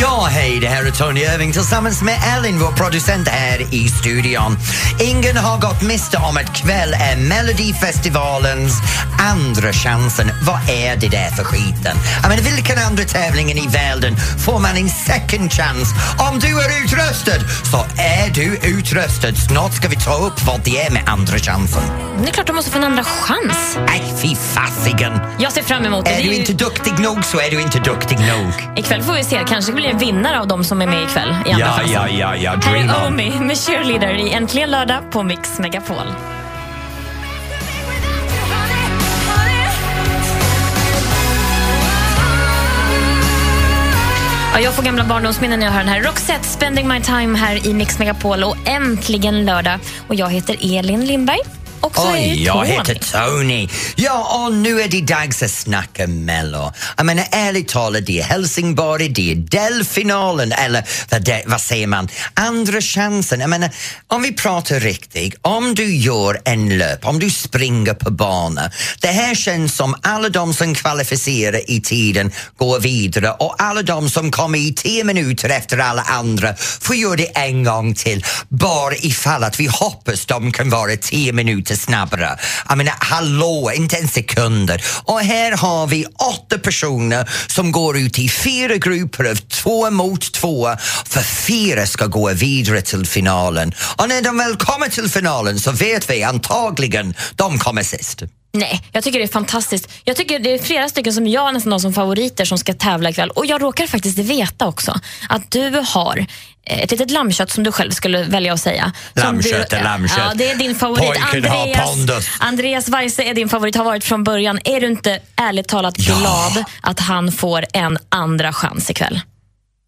Ja, hej, det här är Tony Irving tillsammans med Ellen, vår producent här i studion. Ingen har gått miste om att kväll är Melodifestivalens andra chansen. Vad är det där för skiten? Jag menar, vilken andra tävlingen i världen får man en second chance? Om du är utröstad så är du utröstad. Snart ska vi ta upp vad det är med andra chansen. Det är klart du måste få en andra chans. Nej, fy fasiken! Jag ser fram emot det. Är det du ju... inte duktig nog så är du inte duktig nog. Ikväll får vi se. Kanske blir vinnare av de som är med ikväll i andra Ja, chansen. ja, ja, ja, Här dream är on. Omi med Cheerleader i Äntligen lördag på Mix Megapol. Ja, jag får gamla barndomsminnen när jag hör den här. Roxette, Spending My Time här i Mix Megapol och äntligen lördag. Och jag heter Elin Lindberg. Och så Oj, jag heter Tony. Ja, och nu är det dags att snacka Mello. Jag menar, ärligt talat, det är Helsingborg, det är delfinalen, eller vad, det, vad säger man, andra chansen. Jag menar, om vi pratar riktigt, om du gör en löp, om du springer på bana, det här känns som alla de som kvalificerar i tiden går vidare och alla de som kommer i tio minuter efter alla andra får göra det en gång till, bara ifall att vi hoppas de kan vara tio minuter snabbare. Jag menar, hallå, inte en sekunder. Och här har vi åtta personer som går ut i fyra grupper av två mot två för fyra ska gå vidare till finalen. Och när de väl kommer till finalen så vet vi antagligen de kommer sist. Nej, jag tycker det är fantastiskt. Jag tycker det är flera stycken som jag nästan har som favoriter som ska tävla ikväll. Och jag råkar faktiskt veta också att du har eh, ett litet lammkött som du själv skulle välja att säga. Lammkött är lammkött. Ja, det är din favorit. Pojken har pondus. Andreas Weise är din favorit, har varit från början. Är du inte ärligt talat glad att han får en andra chans ikväll?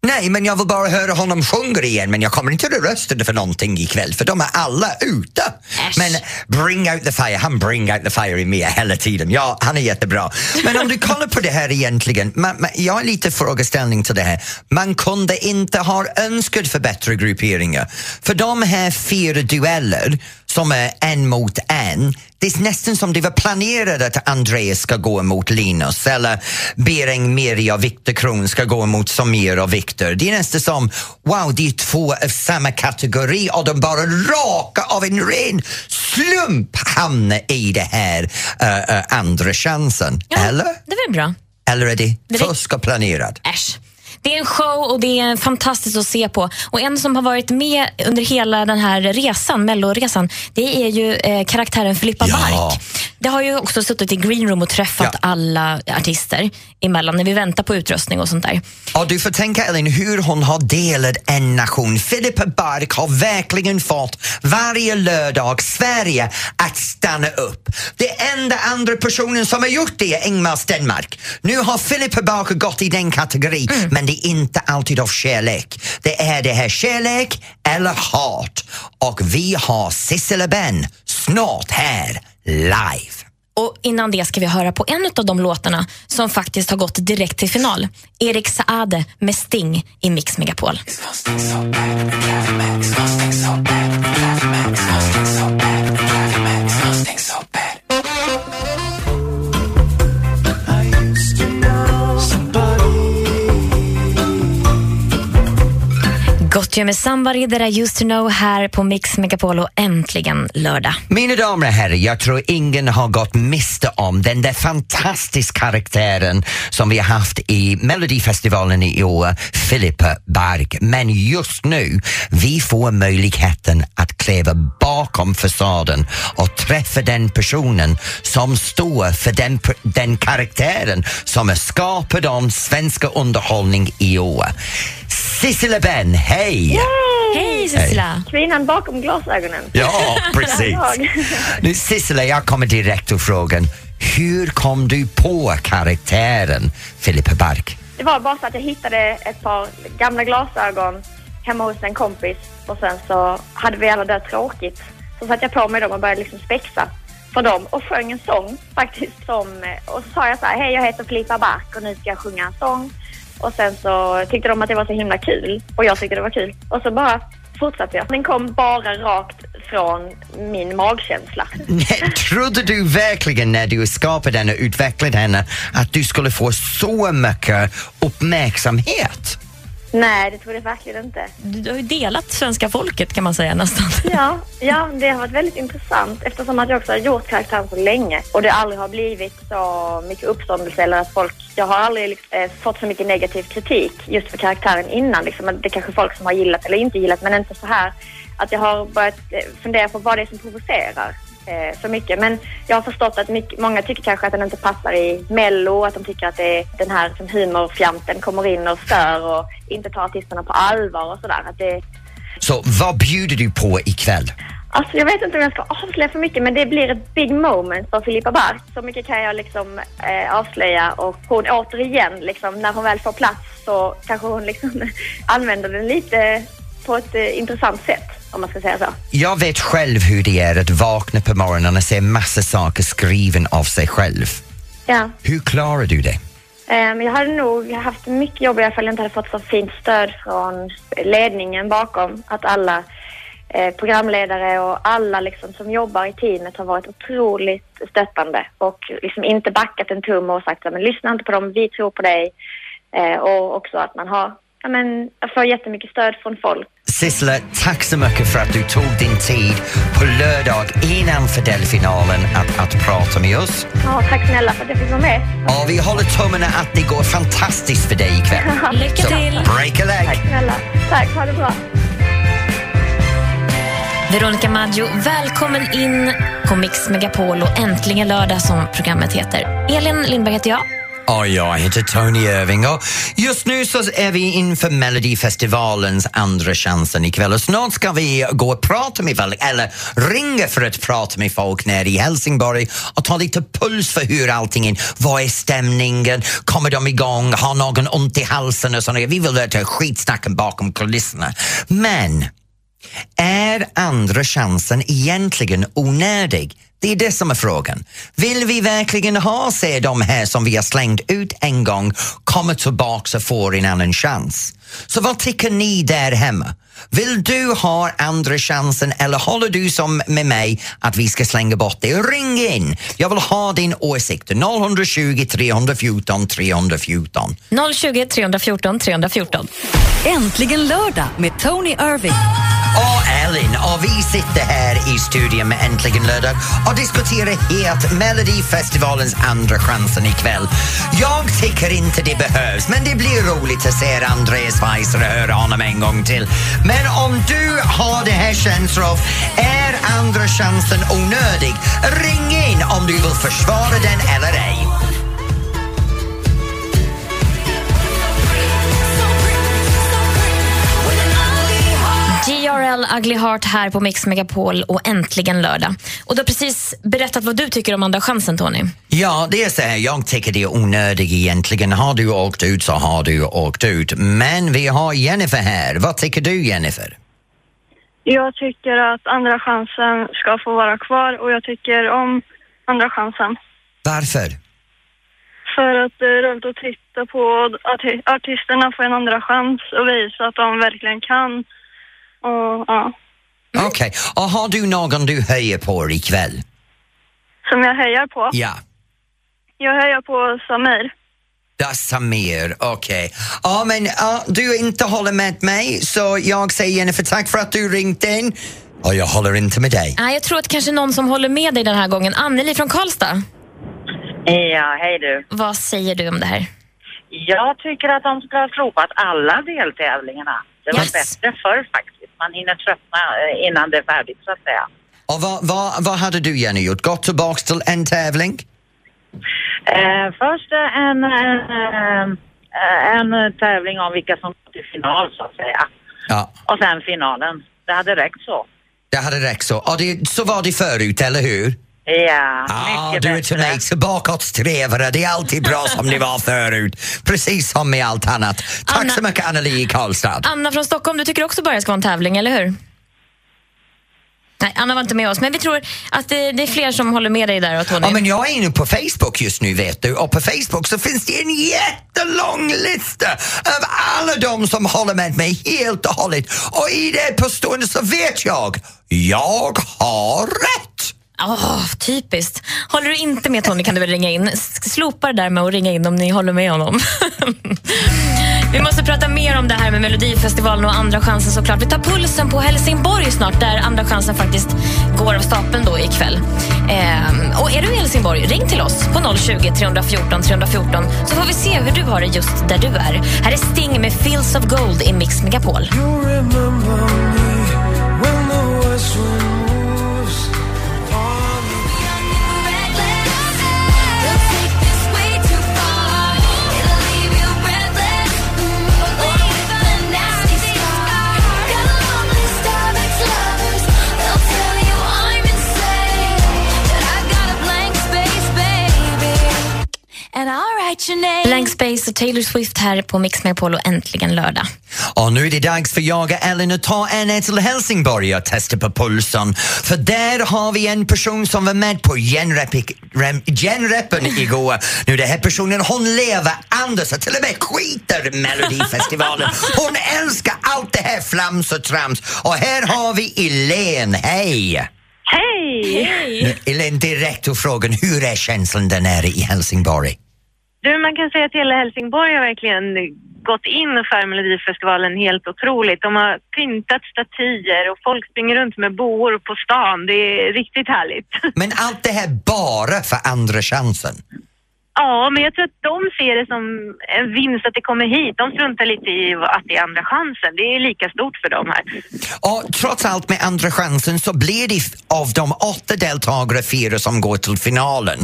Nej, men jag vill bara höra honom sjunga igen men jag kommer inte att rösta för någonting ikväll för de är alla ute. Äsch. Men bring out the fire, han bring out the fire i mig hela tiden. Ja, han är jättebra. Men om du kollar på det här egentligen, man, man, jag har lite frågeställning till det här. Man kunde inte ha önskat för bättre grupperingar. För de här fyra dueller som är en mot en, det är nästan som det var planerat att Andreas ska gå mot Linus eller Bering Miri och Viktor Kron ska gå mot Samir och Viktor. Det är nästan som, wow, det är två av samma kategori och de bara raka av en ren slump hamnar i det här uh, uh, andra chansen. Eller? Det är väl bra. Eller är Det- fusk och planerat? Äsch. Det är en show och det är fantastiskt att se på. Och En som har varit med under hela den här resan, melloresan, det är ju eh, karaktären Filippa Ja. Bark. Det har ju också suttit i green room och träffat Ja. alla artister emellan när vi väntar på utrustning och sånt där. Och du får tänka Elin hur hon har delat en nation. Filippa Bark har verkligen fått varje lördag Sverige att stanna upp. Det enda andra personen som har gjort det är Ingmar Stenmark. Nu har Filippa Bark gått i den kategorin men det är inte alltid av kärlek. Det är det här kärlek eller hat. Och vi har Sissela Benn snart här live. Och Innan det ska vi höra på en av de låtarna som faktiskt har gått direkt till final. Erik Saade med Sting i Mix Megapol. Gott ju med Somebody that I used to know här på Mix Megapol och äntligen lördag. Mina damer och herrar, jag tror ingen har gått miste om den där fantastiska karaktären som vi har haft i Melodifestivalen i år, Filippa Bark. Men just nu, vi får möjligheten att kliva bakom fasaden och träffa den personen som står för den, den karaktären som har skapat om svenska underhållning i år. Sissela Benn, hej! Hej Cecilia! Kvinnan bakom glasögonen. Ja, precis. Nu Sissela, jag kommer direkt till frågan. Hur kom du på karaktären Filippa Bark? Det var bara så att jag hittade ett par gamla glasögon hemma hos en kompis och sen så hade vi alla det tråkigt. Så satte jag på mig dem och började liksom spexa för dem och sjöng en sång faktiskt som, och så sa jag så här, hej jag heter Filippa Bark och nu ska jag sjunga en sång. Och sen så tyckte de att det var så himla kul och jag tyckte det var kul. Och så bara fortsatte jag. Den kom bara rakt från min magkänsla. Nej, Trodde du verkligen när du skapade henne och utvecklade henne att du skulle få så mycket uppmärksamhet? Nej, det tror jag verkligen inte. Du, du har ju delat svenska folket kan man säga nästan. Ja, ja, det har varit väldigt intressant eftersom att jag också har gjort karaktären så länge och det aldrig har blivit så mycket uppståndelse eller att folk... Jag har aldrig liksom, eh, fått så mycket negativ kritik just för karaktären innan. Liksom, det är kanske folk som har gillat eller inte gillat men inte så här att jag har börjat eh, fundera på vad det är som provocerar eh, så mycket. Men jag har förstått att mycket, många tycker kanske att den inte passar i Mello, att de tycker att det är den här som humorfjanten kommer in och stör och inte tar artisterna på allvar och sådär. Att det, Så vad bjuder du på ikväll? Alltså jag vet inte om jag ska avslöja för mycket men det blir ett big moment för Filippa Bark. Så mycket kan jag liksom eh, avslöja och hon återigen liksom när hon väl får plats så kanske hon liksom använder den lite på ett eh, intressant sätt om man ska säga så. Jag vet själv hur det är att vakna på morgonen och se massa saker skriven av sig själv. Ja. Hur klarar du det? Um, jag hade nog haft mycket jobb i alla fall jag inte hade fått så fint stöd från ledningen bakom. Att alla eh, programledare och alla liksom som jobbar i teamet har varit otroligt stöttande och liksom inte backat en tum och sagt men lyssna inte på dem, vi tror på dig. Eh, och också att man har, ja men, får jättemycket stöd från folk. Sissela, tack så mycket för att du tog din tid på lördag innan Fidel-finalen att, att prata med oss. Ja, tack snälla för att jag fick vara med. Och vi håller tummarna att det går fantastiskt för dig ikväll. Lycka till! Break a leg! Tack snälla. Tack, ha det bra. Veronica Maggio, välkommen in på Mix Megapol och äntligen lördag som programmet heter. Elin Lindberg heter jag. Och jag heter Tony Irving och just nu så är vi inför Melodifestivalens andra chansen ikväll och snart ska vi gå och prata med folk, eller ringa för att prata med folk nere i Helsingborg och ta lite puls för hur allting är. Vad är stämningen? Kommer de igång? Har någon ont i halsen och sånt? Vi vill veta skitsnacken bakom kulisserna. Men är andra chansen egentligen onödig? Det är det som är frågan. Vill vi verkligen ha se de här som vi har slängt ut en gång komma tillbaka och få en annan chans? Så vad tycker ni där hemma? Vill du ha andra chansen eller håller du som med mig att vi ska slänga bort det? Ring in! Jag vill ha din åsikt. 020 314 314. 020 314 314. Äntligen lördag med Tony Irving. och Elin och vi sitter här i studion med Äntligen lördag och diskuterar helt Melodifestivalens andra chansen ikväll. Jag tycker inte det behövs, men det blir roligt att se Andreas Spicer och höra honom en gång till. Men om du har det här känslan av är andra chansen onödig? Ring in om du vill försvara den eller ej. GRL Ugly Heart här på Mix Megapol och äntligen lördag. Och du har precis berättat vad du tycker om andra chansen, Tony. Ja, det är så här, jag tycker det är onödigt egentligen. Har du åkt ut så har du åkt ut. Men vi har Jennifer här. Vad tycker du Jennifer? Jag tycker att Andra chansen ska få vara kvar och jag tycker om Andra chansen. Varför? För att det är roligt att titta på att artisterna får en andra chans och visa att de verkligen kan. Och, ja. Okej, och har du någon du höjer på ikväll? Som jag hejar på. Ja. Jag hejar på Samir. Ja, Samir, okej. Ja, men ja, du inte håller med mig så jag säger Jennifer tack för att du ringt in. Och jag håller inte med dig. Ah, jag tror att kanske någon som håller med dig den här gången. Anneli från Karlstad. Ja, hej du. Vad säger du om det här? Jag tycker att de ska ha slopat alla deltävlingarna. Det var Yes. bättre förr faktiskt. Man hinner tröttna eh, innan det är färdigt så att säga. Och vad, vad, vad hade du Jenny gjort? Gått tillbaks till en tävling? Eh, först eh, en, en, eh, en tävling om vilka som går till final så att säga. Ja, Och sen finalen. Det hade räckt så. det hade räckt så. Och det, så var det förut, eller hur? Ja, Ja, mycket du är bättre. till mig tillbakåtsträvare. Det är alltid bra som det var förut. Precis som med allt annat. Tack Anna- så mycket Anneli i Karlstad. Anna från Stockholm, du tycker också bara det ska vara en tävling, eller hur? Nej, Anna var inte med oss, men vi tror att det, det är fler som håller med dig där, Tony. Ja, men jag är inne på Facebook just nu vet du och på Facebook så finns det en jättelång lista av alla de som håller med mig helt och hållet och i det påstående så vet jag, jag har rätt! Oh, typiskt. Håller du inte med Tony kan du väl ringa in. Slopa det där med att ringa in om ni håller med honom. Vi måste prata mer om det här med Melodifestivalen och Andra chansen såklart. Vi tar pulsen på Helsingborg snart där Andra chansen faktiskt går av stapeln då ikväll. Ehm, och är du i Helsingborg, ring till oss på 020 314 314 så får vi se hur du har det just där du är. Här är Sting med Fields of Gold i Mix Megapol. Space och Taylor Swift här på Mix Megapol och äntligen lördag. Och nu är det dags för jag och Ellen att ta en till Helsingborg och testa på pulsen. För där har vi en person som var med på genrepen igår. Nu den här personen, hon lever Anders och till och med skiter Melodifestivalen. Hon älskar allt det här flams och trams. Och här har vi Elaine, hej! Hej! Nu, Elaine, direkt och frågan, hur är känslan där nere i Helsingborg? Du, man kan säga att hela Helsingborg har verkligen gått in för Melodifestivalen helt otroligt. De har pyntat statyer och folk springer runt med boor på stan. Det är riktigt härligt. Men allt det här bara för andra chansen? Ja, men jag tror att de ser det som en vinst att det kommer hit. De struntar lite i att det är andra chansen. Det är lika stort för dem här. Och trots allt med andra chansen så blir det av de åtta deltagare fyra som går till finalen.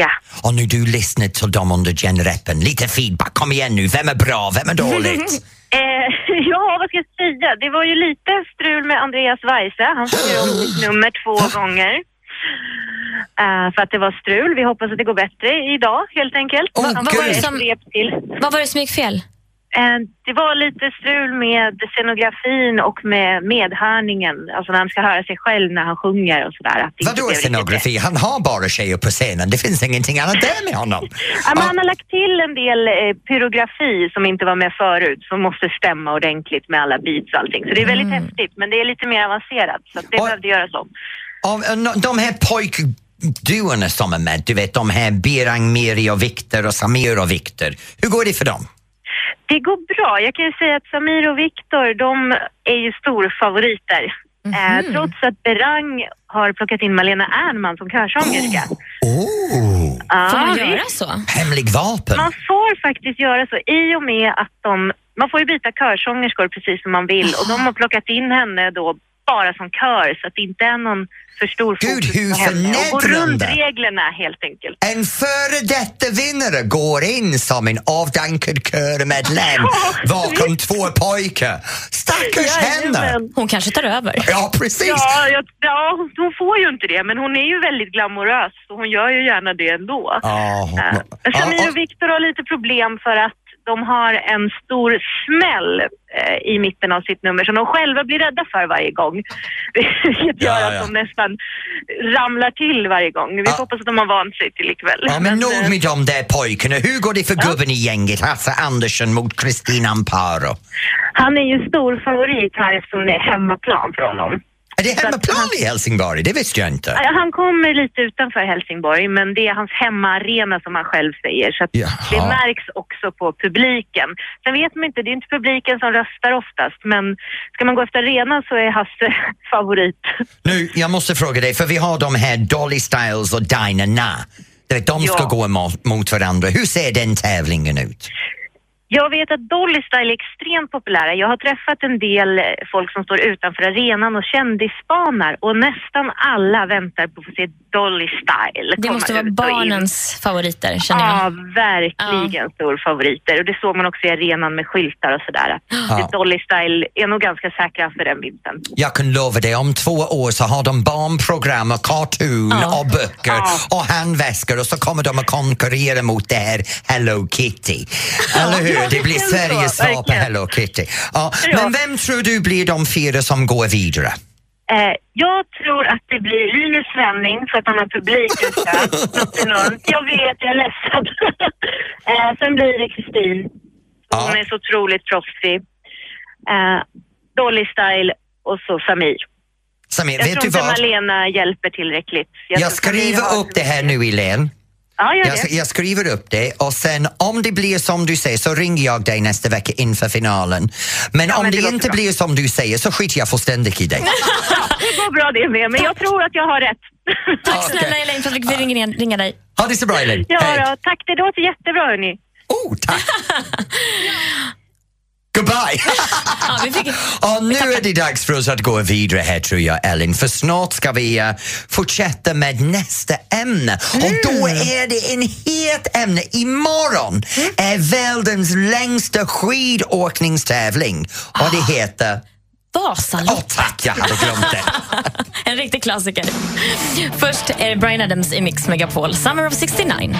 Ja. Och nu du lyssnar till dem under genrepen, lite feedback, kom igen nu, vem är bra, vem är dåligt? Eh, ja, vad ska jag säga? Det var ju lite strul med Andreas Weise. Han fick ju om sitt nummer två gånger. Eh, för att det var strul. Vi hoppas att det går bättre idag helt enkelt. Åh, Han Gud. får ett Som- till. Vad var det som gick fel? Eh, det var lite strul med scenografin och med medhörningen. Alltså när han ska höra sig själv när han sjunger och sådär. Vadå scenografi? Han har bara tjejer på scenen, det finns ingenting annat där med honom. Ja, men han har lagt till en del eh, pyrografi som inte var med förut som måste stämma ordentligt med alla beats och allting. Så det är väldigt häftigt men det är lite mer avancerat så det Och- behövde göras om. Av, eh, de här pojkduorna som är med, du vet de här Birang, Miri och Viktor och Samir och Viktor, hur går det för dem? Det går bra. Jag kan ju säga att Samir och Viktor, de är ju storfavoriter. Eh, trots att Berang har plockat in Malena Ernman som körsångerska. Oh, Ja, Får man visst. göra så? hemlig vapen! Man får faktiskt göra så i och med att de, man får ju byta körsångerskor precis som man vill och de har plockat in henne då bara som kör så att det inte är någon för stor Gud, fokus hur på henne. Och gå runt reglerna helt enkelt. En före detta vinnare går in som en avdankad körmedlem bakom två pojkar. Stackars henne! Hon kanske tar över. Ja, precis. Ja, jag, ja, hon får ju inte det, men hon är ju väldigt glamorös så hon gör ju gärna det ändå. Ja, Uh, ja, Samir och Viktor har lite problem för att de har en stor smäll eh, i mitten av sitt nummer som de själva blir rädda för varje gång. Vilket gör ja, att ja. de nästan ramlar till varje gång. Vi Ja. hoppas att de har vant sig till ikväll. Ja, men nog eh, med de där pojkarna. Hur går det för gubben i gänget, Hasse Andersson mot Kristina Amparo? Han är ju stor favorit här eftersom det är hemmaplan för honom. Är det hemmaplan i Helsingborg? Det visste jag inte. Han kommer lite utanför Helsingborg men det är hans hemmaarena som han själv säger så det märks också på publiken. Sen vet man inte, det är inte publiken som röstar oftast men ska man gå efter arenan så är Hasse favorit. Nu, jag måste fråga dig, för vi har de här Dolly Styles och Dinah Na. De ska Ja. gå mot varandra. Hur ser den tävlingen ut? Jag vet att Dolly Style är extremt populära. Jag har träffat en del eh, folk som står utanför arenan och kändisspanar och nästan alla väntar på att få se Dolly Style Det måste vara barnens favoriter, känner jag. Ja, verkligen stor favoriter. Och det såg man också i arenan med skyltar och sådär. Ja. Dolly Style är nog ganska säkra för den vinsten. Jag kan lova dig, om två år så har de barnprogram och cartoon Ja. och böcker Ja. och handväskor och så kommer de att konkurrera mot det här Hello Kitty. Eller hur? Det blir Sveriges svar på. Hello Kitty. Ja. Ja. Men vem tror du blir de fyra som går vidare? Eh, jag tror att det blir Linus Svenning för att han har enormt. Jag vet, jag är ledsen. eh, sen blir det Kristin. Hon Ja. är så otroligt proffsig. Eh, Dolly Style och så Samir. Samir, Jag vet tror du inte vad? Malena hjälper tillräckligt. Jag Samir skriver upp det här nu, Elaine. Ja, gör Jag, det. jag skriver upp det och sen om det blir som du säger så ringer jag dig nästa vecka inför finalen. Men Ja, om men det, det inte bra. blir som du säger så skiter jag fullständigt i dig. Det går bra det med, men jag tror att jag har rätt. Tack snälla Elaine för att vi fick ringa, ringa dig. Ha det så bra Elaine. Ja, då, tack. Det låter jättebra, hörni. Oh, tack. Goodbye! Ja, fick, Och nu är det dags för oss att gå vidare här tror jag Ellen, för snart ska vi eh, fortsätta med nästa ämne. Och då är det en het ämne. Imorgon är världens längsta skidåkningstävling och det heter... Åh Vasalopp, tack, jag hade glömt det. en riktig klassiker. Först är Brian Adams i Mix Megapol, Summer of 69.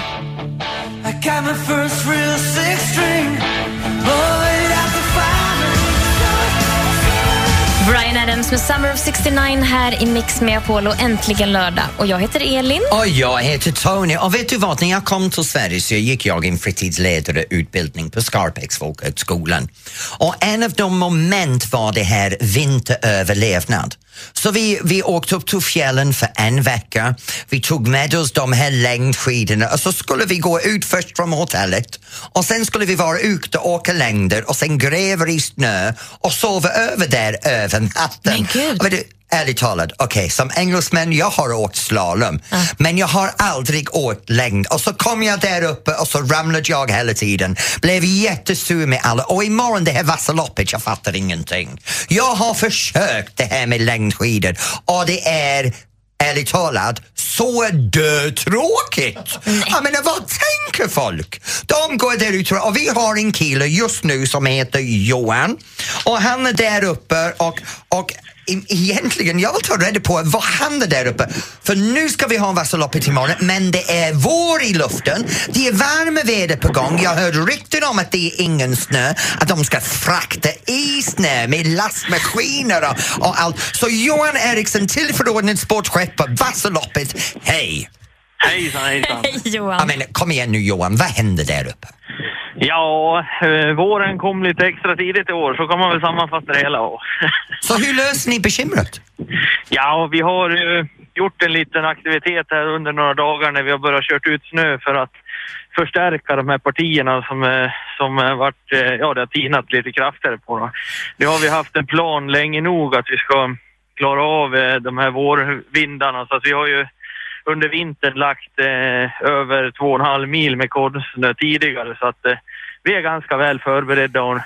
Adams med Summer of 69 här i Mix med Apollo äntligen lördag. Och jag heter Elin. Och jag heter Tony och vet du vad, när jag kom till Sverige så gick jag en fritidsledarutbildning på Skarpäcks folkhögskolan. Och en av de moment var det här vinteröverlevnad. Så vi, vi åkte upp till fjällen för en vecka, vi tog med oss de här längdskidorna och så skulle vi gå ut först från hotellet och sen skulle vi vara ute och åka längder och sen gräva i snö och sova över där över natten. Men gud. Ärligt talat, okej, som engelsman, jag har åkt slalom, men jag har aldrig åkt längd. Och så kom jag där uppe och så ramlade jag hela tiden. Blev jättesur med alla. Och imorgon det här Vasaloppet, jag fattar ingenting. Jag har försökt det här med längdskidor och det är ärligt talat så dötråkigt. Jag menar, vad tänker folk? De går där ute och vi har en kille just nu som heter Johan och han är där uppe och, och egentligen, jag vill ta reda på vad händer där uppe. För nu ska vi ha Vasaloppet imorgon, men det är vår i luften. Det är varma väder på gång. Jag hörde rykten om att det är ingen snö, att de ska frakta i snö med lastmaskiner och, och allt. Så Johan Eriksson, tillförordnad sportchef på Vasaloppet. Hej! Hejsan, hejsan. Hej Johan. menar, kom igen nu Johan, vad händer där uppe? Ja, eh, våren kom lite extra tidigt i år, så kan man väl sammanfatta det hela. Så hur löser ni bekymret? ja, vi har eh, gjort en liten aktivitet här under några dagar när vi har börjat kört ut snö för att förstärka de här partierna som, eh, som varit, ja det har tinat lite kraftigare på. Då. Nu har vi haft en plan länge nog att vi ska klara av de här vårvindarna så att vi har ju under vintern lagt eh, över två och en halv mil med kornsnö tidigare så att eh, vi är ganska väl förberedda och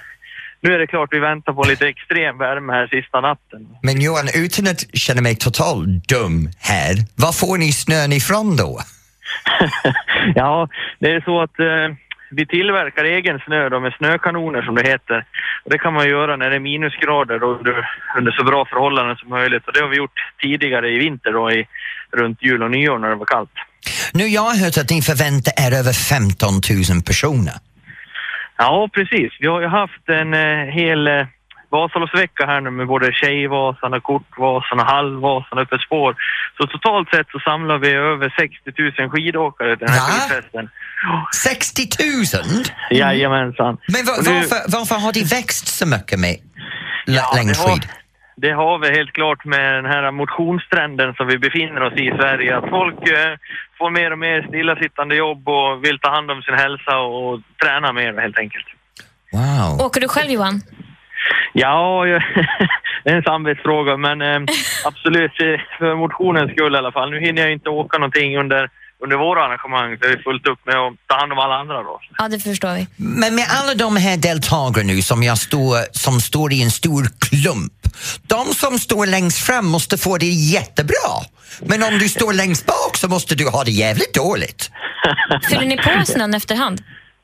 nu är det klart vi väntar på lite extrem värme här sista natten. Men Johan, utan att känna mig totalt dum här, var får ni snön ifrån då? ja, det är så att eh, vi tillverkar egen snö då med snökanoner som det heter. Och det kan man göra när det är minusgrader och under, under så bra förhållanden som möjligt. Och det har vi gjort tidigare i vinter då, i, runt jul och nyår när det var kallt. Nu, jag har hört att ni förväntar er över 15 000 personer. Ja, precis. Vi har ju haft en eh, hel eh, Vasaloppsvecka här nu med både Tjejvasan och Kortvasan och Halvvasan uppe ett spår. Så totalt sett så samlar vi över 60 000 skidåkare till den här Va? skidfesten. 60 000? Jajamensan. Men va, Och nu- varför, varför har det växt så mycket med Ja, längdskid? Det har vi helt klart med den här motionstrenden som vi befinner oss i i Sverige. Att folk eh, får mer och mer stillasittande jobb och vill ta hand om sin hälsa och träna mer helt enkelt. Wow. Åker du själv Johan? Ja, det är en samvetsfråga men eh, absolut eh, för motionens skull i alla fall. Nu hinner jag inte åka någonting under, under våra arrangemang så det är fullt upp med att ta hand om alla andra då. Ja, det förstår vi. Men med alla de här deltagarna nu som, jag står, som står i en stor klump, de som står längst fram måste få det jättebra. Men om du står längst bak så måste du ha det jävligt dåligt. Fyller ni på snön efterhand?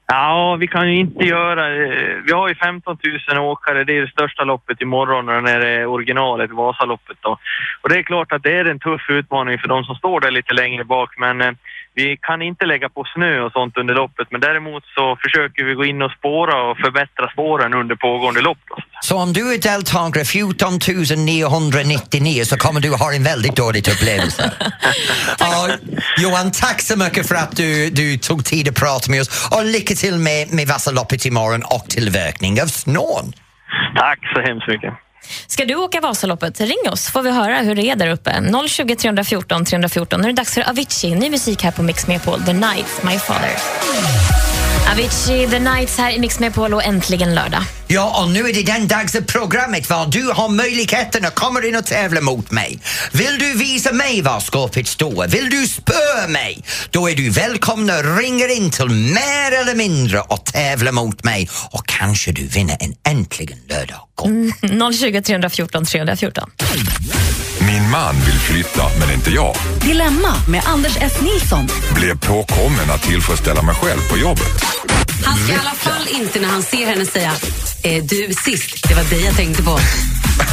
Ja, vi kan ju inte göra... Eh, vi har ju 15 000 åkare, det är det största loppet imorgon när det är originalet, Vasaloppet då. Och det är klart att det är en tuff utmaning för de som står där lite längre bak, men eh, vi kan inte lägga på snö och sånt under loppet, men däremot så försöker vi gå in och spåra och förbättra spåren under pågående lopp. Då. Så om du är deltagare 14 999 så kommer du ha en väldigt dålig upplevelse. Ja, Johan, tack så mycket för att du, du tog tid att prata med oss och lycka till med, med Vasaloppet imorgon och tillverkning av snån. Tack så hemskt mycket. Ska du åka Vasaloppet? Ring oss får vi höra hur det är där uppe. 020 314 314. Nu är det dags för Avicii. Ny musik här på Mix Megapol. The Nights, My Father. Avicii, The Nights här i Mix Megapol och äntligen lördag. Ja, och nu är det den dags av programmet var du har möjligheten att komma in och tävla mot mig. Vill du visa mig var skåpet står? Vill du spöa mig? Då är du välkommen att ringa in till mer eller mindre och tävla mot mig och kanske du vinner en äntligen lördag. Mm, 020 314 314. Min man vill flytta, men inte jag. Dilemma med Anders S. Nilsson. Blev påkommen att tillfredsställa mig själv på jobbet. Han ska i alla fall inte när han ser henne säga eh, du sist, det var dig jag tänkte på.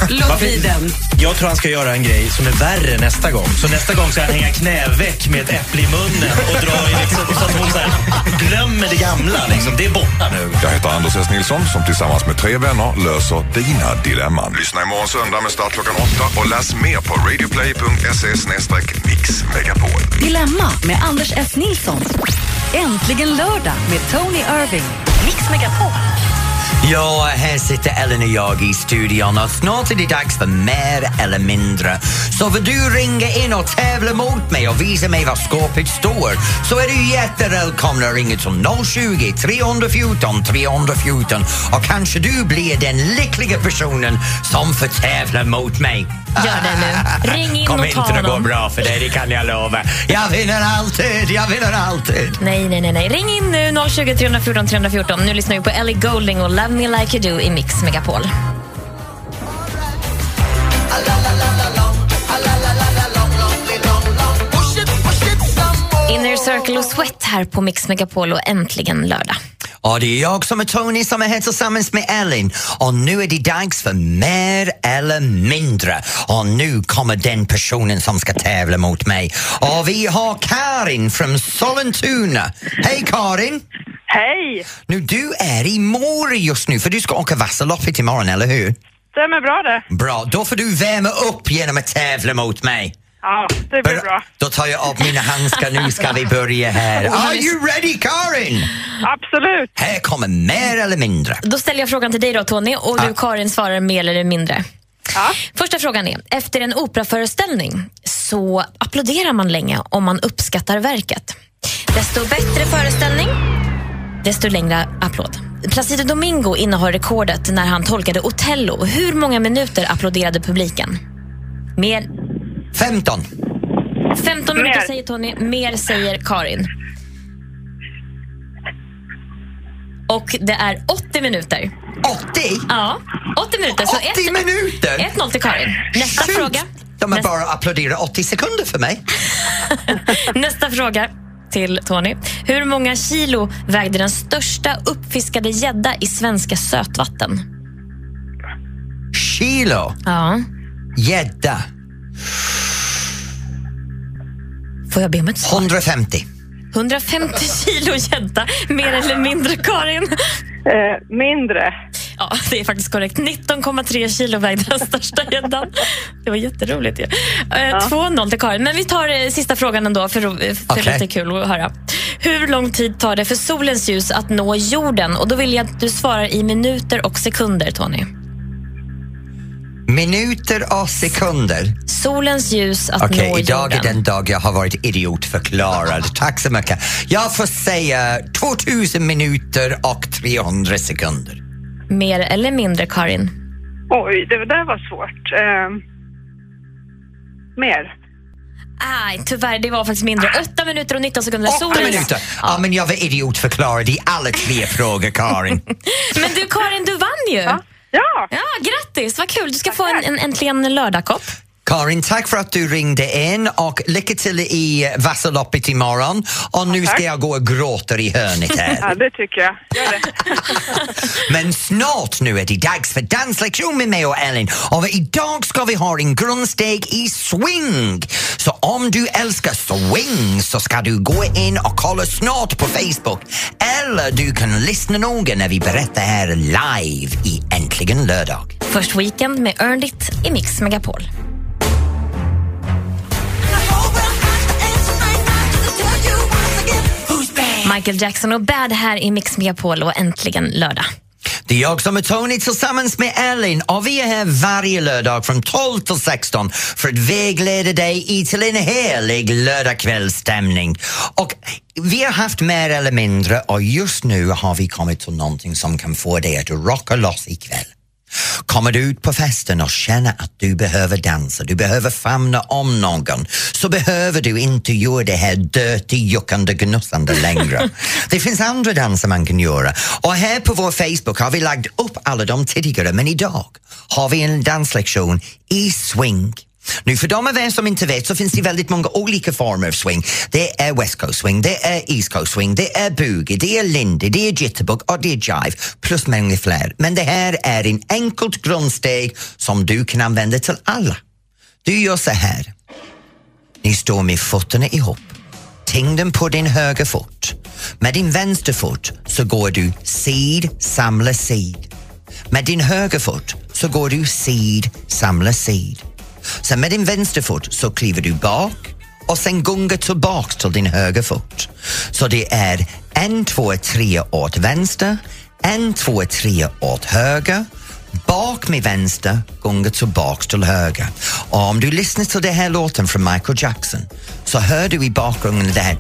Låt bli den. Jag tror han ska göra en grej som är värre nästa gång. Så nästa gång ska han hänga knäveck med ett äpple i munnen och dra i liksom, så att hon så här, glömmer det gamla. Liksom. Det är borta nu. Jag heter Anders S. Nilsson som tillsammans med tre vänner löser dina dilemman. Lyssna imorgon söndag med start klockan åtta och läs mer på radioplay.se mixmegapol. Dilemma med Anders S. Nilsson. Äntligen lördag med Tony Irving. Mix Megapol. Ja, här sitter Ellen och jag i studion och snart är det dags för mer eller mindre. Så vill du ringa in och tävla mot mig och visa mig var skåpet står så är du jättevälkommen att ringa till 020 314 314 och kanske du blir den lyckliga personen som får tävla mot mig. Gör det nu. Ring in Kommer och ta inte att gå honom. bra för dig, det kan jag lova. Jag vinner alltid, jag vinner alltid. Nej, nej, nej, nej. Ring in nu 020 314 314. Nu lyssnar vi på Ellie Goulding och Love Me Like You Do i Mix Megapol. Inner Circle och Sweat här på Mix Megapol och äntligen lördag. Och det är jag som är Tony som är här tillsammans med Ellen. Och nu är det dags för mer eller mindre. Och nu kommer den personen som ska tävla mot mig. Och vi har Karin från Sollentuna. Hej Karin! Hej! Nu, du är i Mora just nu för du ska åka Vasaloppet imorgon, eller hur? Stämmer bra det. Bra, då får du värma upp genom att tävla mot mig. Ja, det blir bra. Då tar jag av mina handskar, nu ska vi börja här. Are you ready Karin? Absolut. Här kommer mer eller mindre. Då ställer jag frågan till dig då Tony och du. Karin svarar mer eller mindre. Första frågan är, efter en operaföreställning så applåderar man länge om man uppskattar verket. Desto bättre föreställning, desto längre applåd. Placido Domingo innehar rekordet när han tolkade Otello. Hur många minuter applåderade publiken? Mer 15. 15 minuter Mer. säger Tony, mer säger Karin. Och det är 80 minuter. 80? Ja, 80 minuter. Så 80 ett- minuter? 1-0 till Karin. Nästa Shoot. fråga. De har Nästa- bara applåderat 80 sekunder för mig. Nästa fråga till Tony. Hur många kilo vägde den största uppfiskade gädda i svenska sötvatten? Kilo. Ja. Gädda. Får jag be om ett svar? 150. 150 kilo gädda, mer eller mindre Karin? Eh, mindre. Ja, det är faktiskt korrekt. 19,3 kilo vägde den största gäddan. Det var jätteroligt ju. Eh, 2-0 till Karin. Men vi tar eh, sista frågan ändå, för, för Okej. lite kul att höra. Hur lång tid tar det för solens ljus att nå jorden? Och Då vill jag att du svarar i minuter och sekunder, Tony. Minuter och sekunder. Solens ljus att Okej, nå idag jorden. är den dag jag har varit idiotförklarad. Tack så mycket. Jag får säga 2000 minuter och 300 sekunder. Mer eller mindre, Karin? Oj, det där var svårt. Eh, mer. Nej, tyvärr, det var faktiskt mindre. 8 minuter och 19 sekunder. 8 minuter! Ja, men jag var idiotförklarad i alla tre frågor, Karin. Men du Karin, du vann ju! Ja. Ja, grattis, vad kul. Du ska få en, en äntligen lördagkopp. Karin, tack för att du ringde in och lycka till i Vasaloppet imorgon. Och nu ska jag gå och gråta i hörnet Ja, här. det tycker jag. Gör det. Men snart nu är det dags för danslektion med mig och Ellen. Och idag ska vi ha en grundsteg i swing. Så om du älskar swing så ska du gå in och kolla snart på Facebook. Eller du kan lyssna noga när vi berättar här live i Äntligen lördag. Först Weekend med Earned It i Mix Megapol. Michael Jackson och Bad här i Mix Megapol och äntligen lördag. Det är jag som är Tony tillsammans med Elin och vi är här varje lördag från 12 till 16 för att vägleda dig i till en helig lördagskvällsstämning. Och vi har haft mer eller mindre och just nu har vi kommit till någonting som kan få dig att rocka loss ikväll. Kommer du ut på festen och känner att du behöver dansa, du behöver famna om någon, så behöver du inte göra det här dirty, juckande, gnussande längre. det finns andra danser man kan göra. Och här på vår Facebook har vi lagt upp alla de tidigare, men idag har vi en danslektion i swing. Nu för de av er som inte vet så finns det väldigt många olika former av swing. Det är West Coast swing, det är East Coast swing, det är boogie, det är lindy, det är jitterbug och det är jive plus många fler. Men det här är en enkelt grundsteg som du kan använda till alla. Du gör så här. Ni står med fötterna ihop. Tyngden på din höger fot. Med din vänster fot så går du sid, samla sid. Med din höger fot så går du sid, samla sid. Sen med din vänster fot så kliver du bak och sen gungar tillbaks till din höger fot. Så det är en, två, tre åt vänster, en, två, tre åt höger, bak med vänster, gunga tillbaks till höger. Och om du lyssnar till den här låten från Michael Jackson så hör du i bakgrunden det här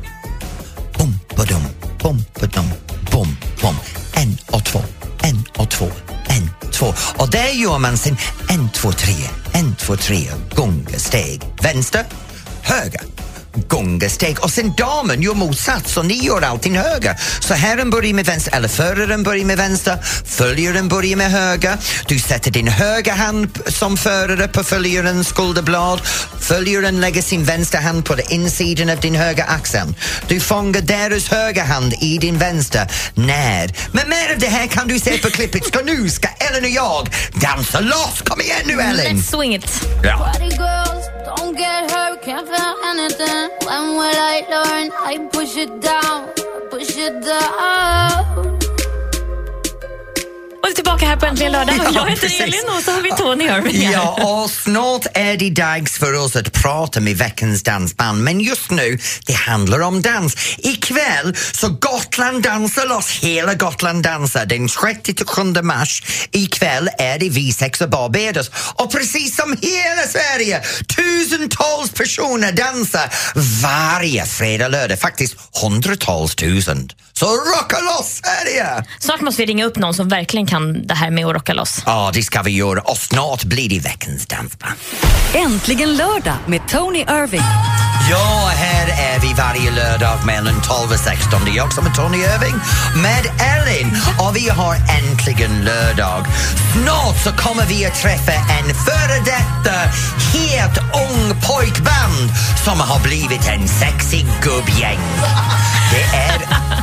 bum, badum, bum, badum, bum, bum. En och två, en och två, en, två. Och där gör man sen en, två, tre, en, två, tre, gånger steg, vänster, höger. Gunga, steg och sen damen gör motsats så ni gör allting höger. Så herren börjar med vänster, eller föraren börjar med vänster, följaren börjar med höger. Du sätter din högra hand som förare på följarens skulderblad. Följaren lägger sin vänstra hand på den insidan av din högra axel. Du fångar deras högra hand i din vänster. När? Men mer av det här kan du se på klippet. Ska nu ska Ellen och jag dansa loss. Kom igen nu Ellen! Let's swing it. Ja. Don't get hurt, can't feel anything. When will I learn? I push it down, push it down. Och tillbaka här på Äntligen lördag. Ja, jag heter precis. Elin och så har vi Tony Irving här. Ja, och snart är det dags för oss att prata med veckans dansband. Men just nu, det handlar om dans. Ikväll så Gotland dansar loss. Hela Gotland dansar den 6-7 mars. Ikväll är det V6 och Barbados. Och precis som hela Sverige, tusentals personer dansar varje fredag, lördag. Faktiskt hundratals tusen. Så rocka loss Sverige! Snart måste vi ringa upp någon som verkligen kan det här med att rocka loss. Ja, det ska vi göra och snart blir det veckans dansband. Äntligen lördag med Tony Irving. Ja, här är vi varje lördag mellan 12 och 16. Det är jag som är Tony Irving med Ellen och vi har äntligen lördag. Snart så kommer vi att träffa en före detta het ung pojkband som har blivit en sexig gubbgäng. Det är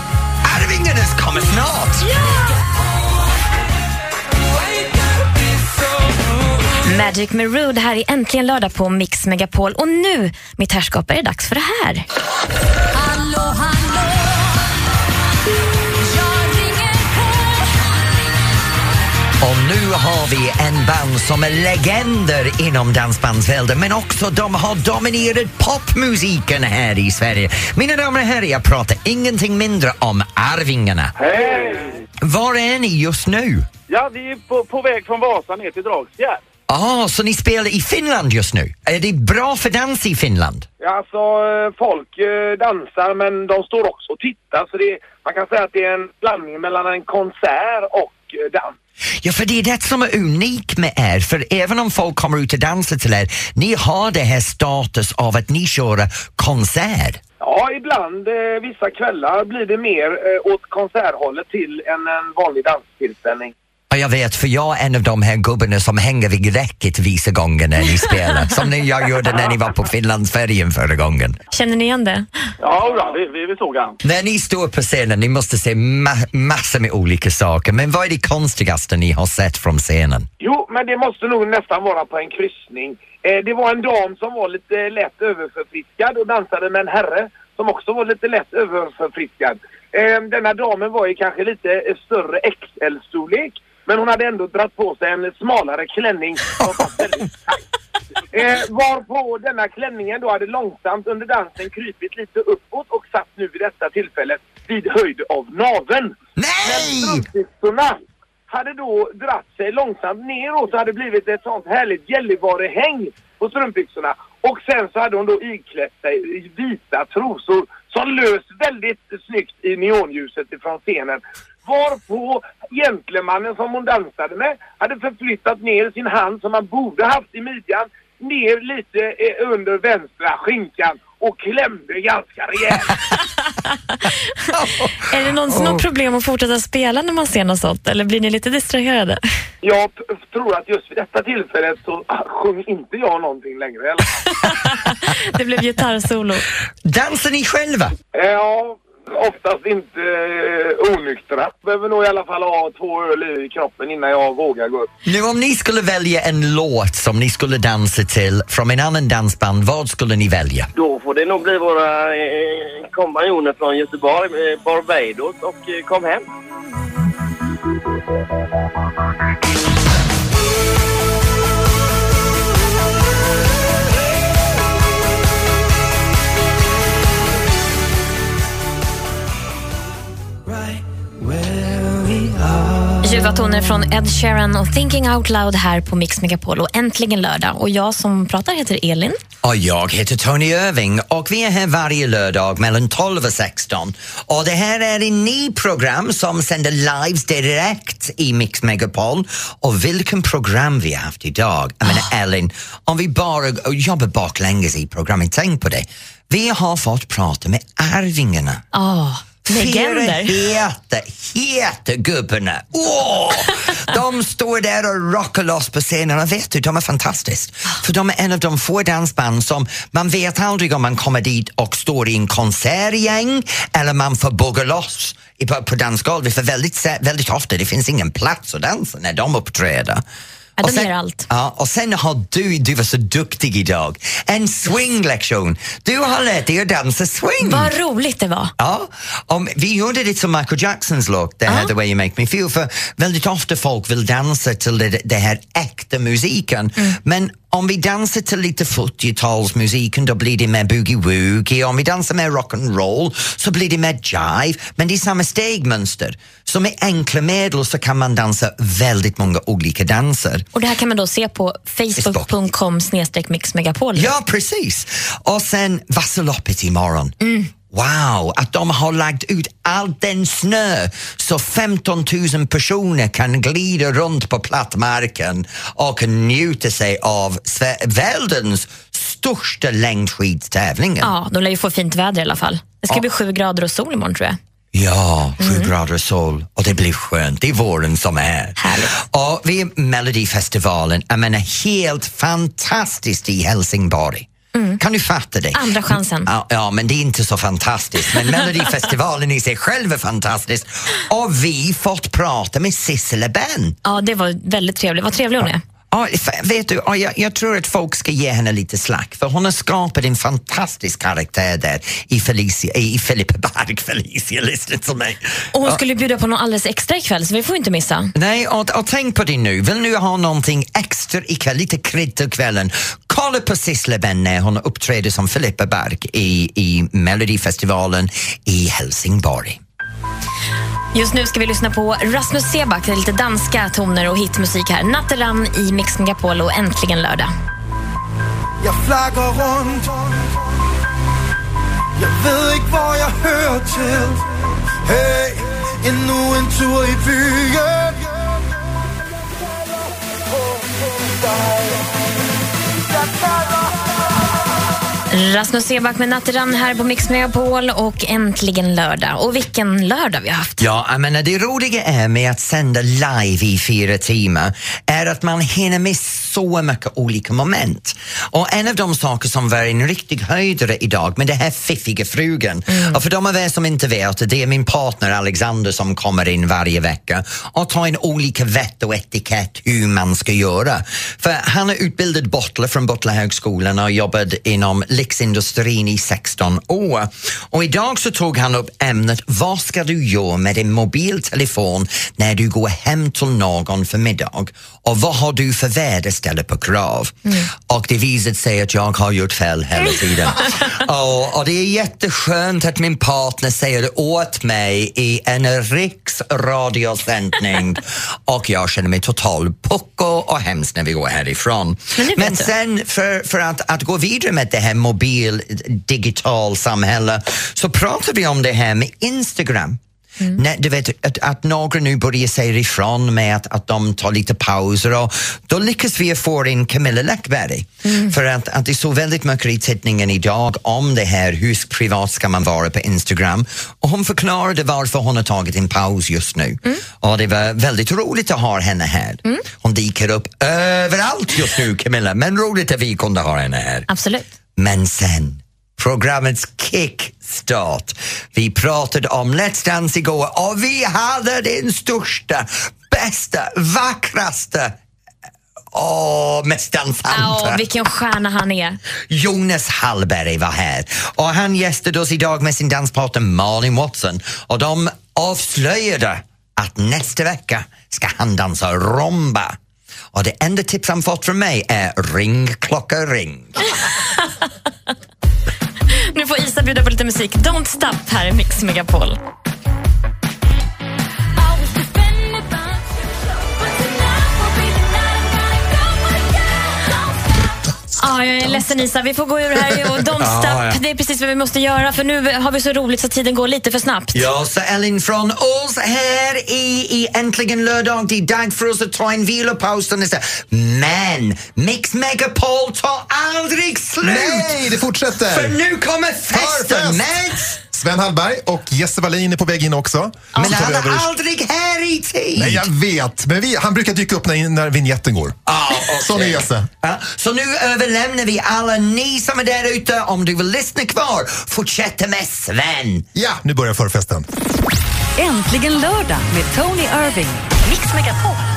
Magic med Rude här i Äntligen lördag på Mix Megapol. Och nu, mitt herrskap, är det dags för det här. Hallå, hallå. Och nu har vi en band som är legender inom dansbandsvärlden men också de har dominerat popmusiken här i Sverige. Mina damer och herrar, jag pratar ingenting mindre om Arvingarna. Hej! Var är ni just nu? Ja, vi är på, på väg från Vasa ner till Dragsfjärd. Ah, så ni spelar i Finland just nu? Är det bra för dans i Finland? Ja, alltså eh, folk eh, dansar men de står också och tittar så det, man kan säga att det är en blandning mellan en konsert och eh, dans. Ja, för det är det som är unikt med er, för även om folk kommer ut och dansar till er, ni har det här status av att ni kör konsert. Ja, ibland vissa kvällar blir det mer åt konserthållet till än en vanlig danstillställning. Ja, jag vet, för jag är en av de här gubbarna som hänger vid räcket vissa gånger när ni spelar. som ni, jag gjorde när ni var på Finlandsfärjan förra gången. Känner ni igen det? Ja, bra, vi, vi, vi såg han. När ni står på scenen, ni måste se ma- massor med olika saker. Men vad är det konstigaste ni har sett från scenen? Jo, men det måste nog nästan vara på en kryssning. Eh, det var en dam som var lite lätt överförfriskad och dansade med en herre som också var lite lätt överförfriskad. Eh, denna damen var ju kanske lite större XL-storlek men hon hade ändå dragit på sig en smalare klänning som var väldigt tajt. Eh, varpå denna klänningen då hade långsamt under dansen krypit lite uppåt och satt nu vid detta tillfället vid höjd av naveln. Nej! Men strumpbyxorna hade då dratt sig långsamt neråt så hade blivit ett sånt härligt Gällivarehäng på strumpbyxorna. Och sen så hade hon då iklätt sig i vita trosor som lös väldigt snyggt i neonljuset ifrån scenen. Varpå gentlemannen som hon dansade med hade förflyttat ner sin hand som han borde haft i midjan ner lite eh, under vänstra skinkan och klämde ganska rejält. Är det någonsin något problem att fortsätta spela när man ser något sånt? Eller blir ni lite distraherade? Jag tror att just vid detta tillfället så ah, sjöng inte jag någonting längre. Det blev gitarrsolo. Dansar ni själva? Eh, Ja, oftast inte eh, onyktra. Behöver nog i alla fall ha två öl i kroppen innan jag vågar gå upp. Nu om ni skulle välja en låt som ni skulle dansa till från en annan dansband, vad skulle ni välja? Då får det nog bli våra eh, kompanjoner från Göteborg, eh, Barbados och eh, Kom hem. Ljuva toner från Ed Sheeran och Thinking Out Loud här på Mix Megapol och äntligen lördag. Och jag som pratar heter Elin. Och jag heter Tony Irving och vi är här varje lördag mellan 12 och 16. Och det här är en ny program som sänder live direkt i Mix Megapol. Och vilken program vi har haft idag. Jag menar Ellen, om vi bara jobbar baklänges i programmet, tänk på det. Vi har fått prata med Arvingarna. Oh, legender. Heter, heter gubbarna. Oh! De står där och rockar loss på scenen och vet du, de är fantastiska, För de är en av de få dansband som man vet aldrig om man kommer dit och står i en konsertgäng eller man får bugga loss på, på dansgolvet för väldigt, väldigt ofta det finns ingen plats att dansa när de uppträder. Ja, de sen- allt. Ja, och sen har du, du var så duktig idag, en swinglektion. Du har lärt dig att dansa swing. Vad roligt det var. Ja, om, vi gjorde det som Michael Jacksons låt, det här The way you make me feel, för väldigt ofta folk vill dansa till det här äkta musiken, men om vi dansar till lite 40-talsmusiken då blir det mer boogie-woogie, om vi dansar med rock'n'roll så blir det mer jive, men det är samma stegmönster. Så med enkla medel så kan man dansa väldigt många olika danser. Och det här kan man då se på facebook.com mixmegapol. Ja, precis. Och sen Vasaloppet imorgon. Wow, att de har lagt ut all den snö så 15 000 personer kan glida runt på plattmarken och njuta sig av världens största längdskidstävlingen. Ja, de lär ju få fint väder i alla fall. Det ska Ja. bli sju grader och sol imorgon tror jag. Ja, sju grader sol och det blir skönt. Det är våren som är. Och vi är Melodifestivalen, jag menar helt fantastiskt i Helsingborg. Kan du fatta det? Andra chansen. Ja, ja, men det är inte så fantastiskt. Men Melodifestivalen i sig själv är fantastisk. Och vi fått prata med Sissela Ben. Ja, det var väldigt trevligt. Vad trevlig hon är. Ja, vet du, ja, jag, jag tror att folk ska ge henne lite slack för hon har skapat en fantastisk karaktär där i, Felicia, i Filippa Barg, Felicia, lyssna till mig. Och hon skulle bjuda på något alldeles extra ikväll så vi får inte missa. Nej, och, och tänk på det nu. Vill du ha någonting extra ikväll, lite krydd till kvällen, kolla på Sissela när hon uppträder som Filippa Bark i, i Melodifestivalen i Helsingborg. Just nu ska vi lyssna på Rasmus Seback. Det är lite danska toner och hitmusik här. Natteram i Mix Megapol och äntligen lördag. Jag flaggar runt Jag vet inte hvor jag hör till Hej, ännu en tur i byen Rasmus Seback med Natteran här på Mix Megapol och äntligen lördag. Och vilken lördag vi har haft. Ja, jag menar, det roliga är med att sända live i fyra timmar är att man hinner med så mycket olika moment. Och en av de saker som var en riktig höjdare idag med det här fiffiga frugan. Och för de av er som inte vet, det är min partner Alexander som kommer in varje vecka och tar in olika vett och etikett hur man ska göra. För han är utbildad bottler från Bottlerhögskolan och jobbat inom lyxindustrin i 16 år. Och idag så tog han upp ämnet vad ska du göra med din mobiltelefon när du går hem till någon för middag? Och vad har du för väderställe på krav? Och det visade sig att jag har gjort fel hela tiden. och, och det är jätteskönt att min partner säger det åt mig i en riksradiosändning och jag känner mig total pucko och hemskt när vi går härifrån. Men Men sen för, för att, att gå vidare med det här mobil, digital samhälle så pratar vi om det här med Instagram. Nej, du vet, att, att några nu börjar säga ifrån med att, att de tar lite pauser och då lyckas vi få in Camilla Läckberg. För att, att det står väldigt mycket i tidningen idag om det här, hur privat ska man vara på Instagram och hon förklarade varför hon har tagit en paus just nu. Och det var väldigt roligt att ha henne här. Hon dyker upp överallt just nu Camilla, men roligt att vi kunde ha henne här. Absolut. Men sen, programmets kickstart. Vi pratade om Let's Dance igår och vi hade den största, bästa, vackraste Åh, mest dansanta. Ja, vilken stjärna han är. Jonas Hallberg var här och han gästade oss idag med sin danspartner Malin Watson och de avslöjade att nästa vecka ska han dansa rumba. Och det enda tips han fått från mig är ring klocka ring. Bjuda på lite musik. Don't stop här i Mix Megapol. Ja, jag är ledsen Isa, vi får gå ur här och don't Ja, stop. ja. Det är precis vad vi måste göra för nu har vi så roligt så tiden går lite för snabbt. Ja, så Ellen från oss här i, i Äntligen lördag. Det är dag för oss att ta en vilopaus och nästa. Men Mix Megapol tar aldrig slut! Nej, det fortsätter! För nu kommer festen Förfest! Sven Hallberg och Jesse Wallin är på väg in också. Men Så han är aldrig här i tid! Nej, jag vet. Men vi, han brukar dyka upp när, när vignetten går. Ah, Sån är Jesse. Ja, så nu överlämnar vi alla ni som är där ute. Om du vill lyssna kvar, fortsätta med Sven. Ja, nu börjar förfesten. Äntligen lördag med Tony Irving. Mix Megapol.